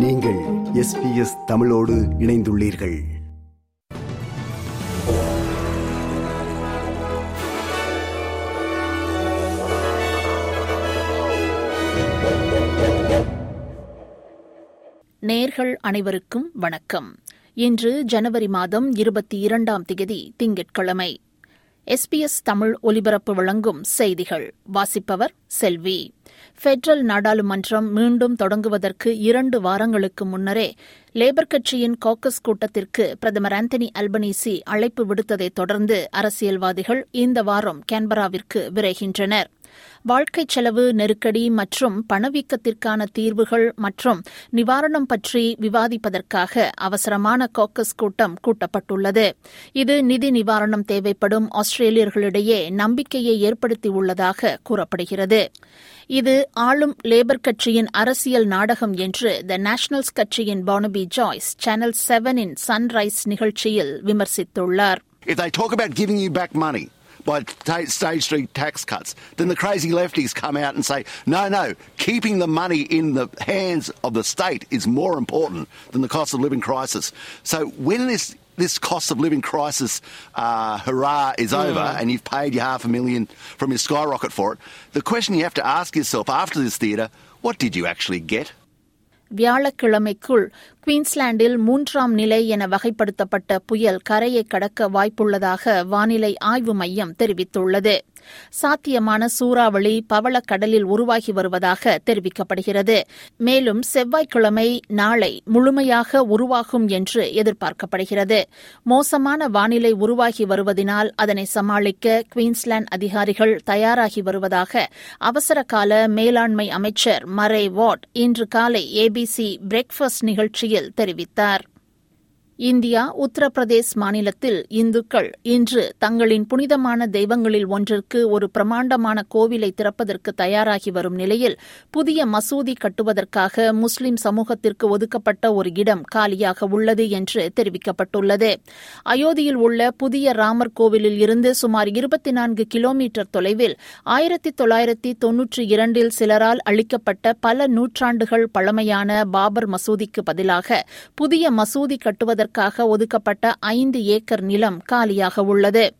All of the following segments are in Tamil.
நீங்கள் எஸ்பிஎஸ் தமிழோடு இணைந்துள்ளீர்கள். நேர்கள் அனைவருக்கும் வணக்கம். இன்று ஜனவரி மாதம் இருபத்தி இரண்டாம் திகதி திங்கட்கிழமை. எஸ்பிஎஸ் தமிழ் ஒலிபரப்பு வழங்கும் செய்திகள். வாசிப்பவர் செல்வி. பெட்ரல் நாடாளுமன்றம் மீண்டும் தொடங்குவதற்கு இரண்டு வாரங்களுக்கு முன்னரே லேபர் கட்சியின் காக்கஸ் கூட்டத்திற்கு பிரதமர் ஆந்தனி அல்பனீசி அழைப்பு விடுத்ததைத் தொடர்ந்து அரசியல்வாதிகள் இந்த வாரம் கேன்பராவிற்கு விரைகின்றனர். வாழ்க்கை செலவு நெருக்கடி மற்றும் பணவீக்கத்திற்கான தீர்வுகள் மற்றும் நிவாரணம் பற்றி விவாதிப்பதற்காக அவசரமான காக்கஸ் கூட்டம் கூட்டப்பட்டுள்ளது. இது நிதி நிவாரணம் தேவைப்படும் ஆஸ்திரேலியர்களிடையே நம்பிக்கையை ஏற்படுத்தியுள்ளதாக கூறப்படுகிறது. இது ஆளும் லேபர் கட்சியின் அரசியல் நாடகம் என்று த நேஷனல்ஸ் கட்சியின் பானபி ஜாய்ஸ் சேனல் செவனின் சன்ரைஸ் நிகழ்ச்சியில் விமர்சித்துள்ளார். If they talk about giving you back money by ta- stage three tax cuts, then the crazy lefties come out and say, no, no, keeping the money in the hands of the state is more important than the cost of living crisis. So when this this cost of living crisis uh, hurrah is over and you've paid your half a million from your skyrocket for it, the question you have to ask yourself after this theatre, what did you actually get? வியாழக்கிழமைக்குள் குயின்ஸ்லாண்டில் மூன்றாம் நிலை என வகைப்படுத்தப்பட்ட புயல் கரையை கடக்க வாய்ப்புள்ளதாக வானிலை ஆய்வு மையம் தெரிவித்துள்ளது. சாத்தியமான சூறாவளி பவளக்கடலில் உருவாகி வருவதாக தெரிவிக்கப்படுகிறது. மேலும் செவ்வாய்க்கிழமை நாளை முழுமையாக உருவாகும் என்று எதிர்பார்க்கப்படுகிறது. மோசமான வானிலை உருவாகி வருவதினால் அதனை சமாளிக்க குயின்ஸ்லாந்து அதிகாரிகள் தயாராகி வருவதாக அவசரகால மேலாண்மை அமைச்சர் மரே வாட் இன்று காலை ஏபி பிபிசி பிரேக்ஃபாஸ்ட் நிகழ்ச்சியில் தெரிவித்தார் இந்தியா உத்தரப்பிரதேஷ் மாநிலத்தில் இந்துக்கள் இன்று தங்களின் புனிதமான தெய்வங்களில் ஒன்றிற்கு ஒரு பிரமாண்டமான கோவிலை திறப்பதற்கு தயாராகி வரும் நிலையில் புதிய மசூதி கட்டுவதற்காக முஸ்லிம் சமூகத்திற்கு ஒதுக்கப்பட்ட ஒரு இடம் காலியாக உள்ளது என்று தெரிவிக்கப்பட்டுள்ளது. அயோத்தியில் உள்ள புதிய ராமர் கோவிலில் இருந்து சுமார் இருபத்தி நான்கு கிலோமீட்டர் தொலைவில் ஆயிரத்தி தொள்ளாயிரத்தி தொன்னூற்றி இரண்டில் சிலரால் அளிக்கப்பட்ட பல நூற்றாண்டுகள் பழமையான பாபர் மசூதிக்கு பதிலாக புதிய மசூதி கட்டுவதற்கு அதற்காக ஒதுக்கப்பட்ட ஐந்து ஏக்கர் நிலம் காலியாக உள்ளது.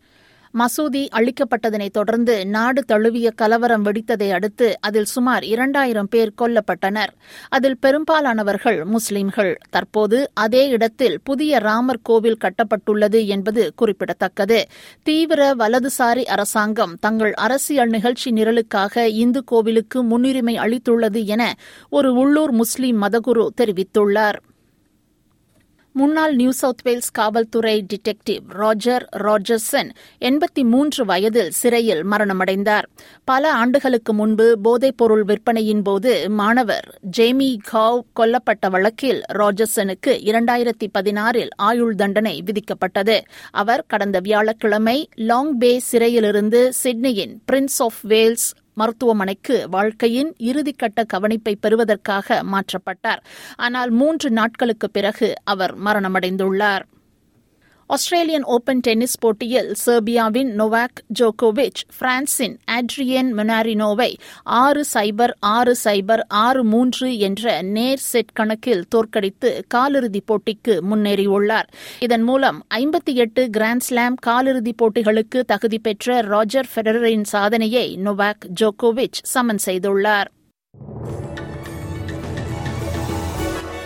மசூதி அளிக்கப்பட்டதனைத் தொடர்ந்து நாடு தழுவிய கலவரம் வெடித்ததை அடுத்து அதில் சுமார் இரண்டாயிரம் பேர் கொல்லப்பட்டனர். அதில் பெரும்பாலானவர்கள் முஸ்லிம்கள். தற்போது அதே இடத்தில் புதிய ராமர் கோவில் கட்டப்பட்டுள்ளது என்பது குறிப்பிடத்தக்கது. தீவிர வலதுசாரி அரசாங்கம் தங்கள் அரசியல் நிகழ்ச்சி நிரலுக்காக இந்து கோவிலுக்கு முன்னுரிமை அளித்துள்ளது என ஒரு உள்ளூர் முஸ்லிம் மதகுரு தெரிவித்துள்ளார். முன்னாள் நியூ சவுத் வேல்ஸ் காவல்துறை டிடெக்டிவ் ராஜர் ராஜர்சன் எண்பத்தி மூன்று வயதில் சிறையில் மரணமடைந்தார். பல ஆண்டுகளுக்கு முன்பு போதைப்பொருள் விற்பனையின் போது மாணவர் ஜேமி காவ் கொல்லப்பட்ட வழக்கில் ராஜர்சனுக்கு இரண்டாயிரத்தி பதினாறில் ஆயுள் தண்டனை விதிக்கப்பட்டது. அவர் கடந்த வியாழக்கிழமை லாங் பே சிறையிலிருந்து சிட்னியின் பிரின்ஸ் ஆஃப் வேல்ஸ் மருத்துவமனைக்கு வாழ்க்கையின் இறுதிக்கட்ட கவனிப்பை பெறுவதற்காக மாற்றப்பட்டார். ஆனால் மூன்று நாட்களுக்கு பிறகு அவர் மரணமடைந்துள்ளார். ஆஸ்திரேலியன் ஓபன் டென்னிஸ் போட்டியில் செர்பியாவின் நொவாக் ஜோகோவிச் பிரான்சின் ஆட்ரியன் மொனாரினோவை ஆறு சைபர் ஆறு சைபர் ஆறு மூன்று என்ற நேர் செட் கணக்கில் தோற்கடித்து காலிறுதிப் போட்டிக்கு முன்னேறியுள்ளார். இதன் மூலம் ஐம்பத்தி எட்டு கிராண்ட்ஸ்லாம் காலிறுதிப் போட்டிகளுக்கு தகுதி பெற்ற ராஜர் ஃபெடரரின் சாதனையை நொவாக் ஜோகோவிச் சமன் செய்துள்ளார்.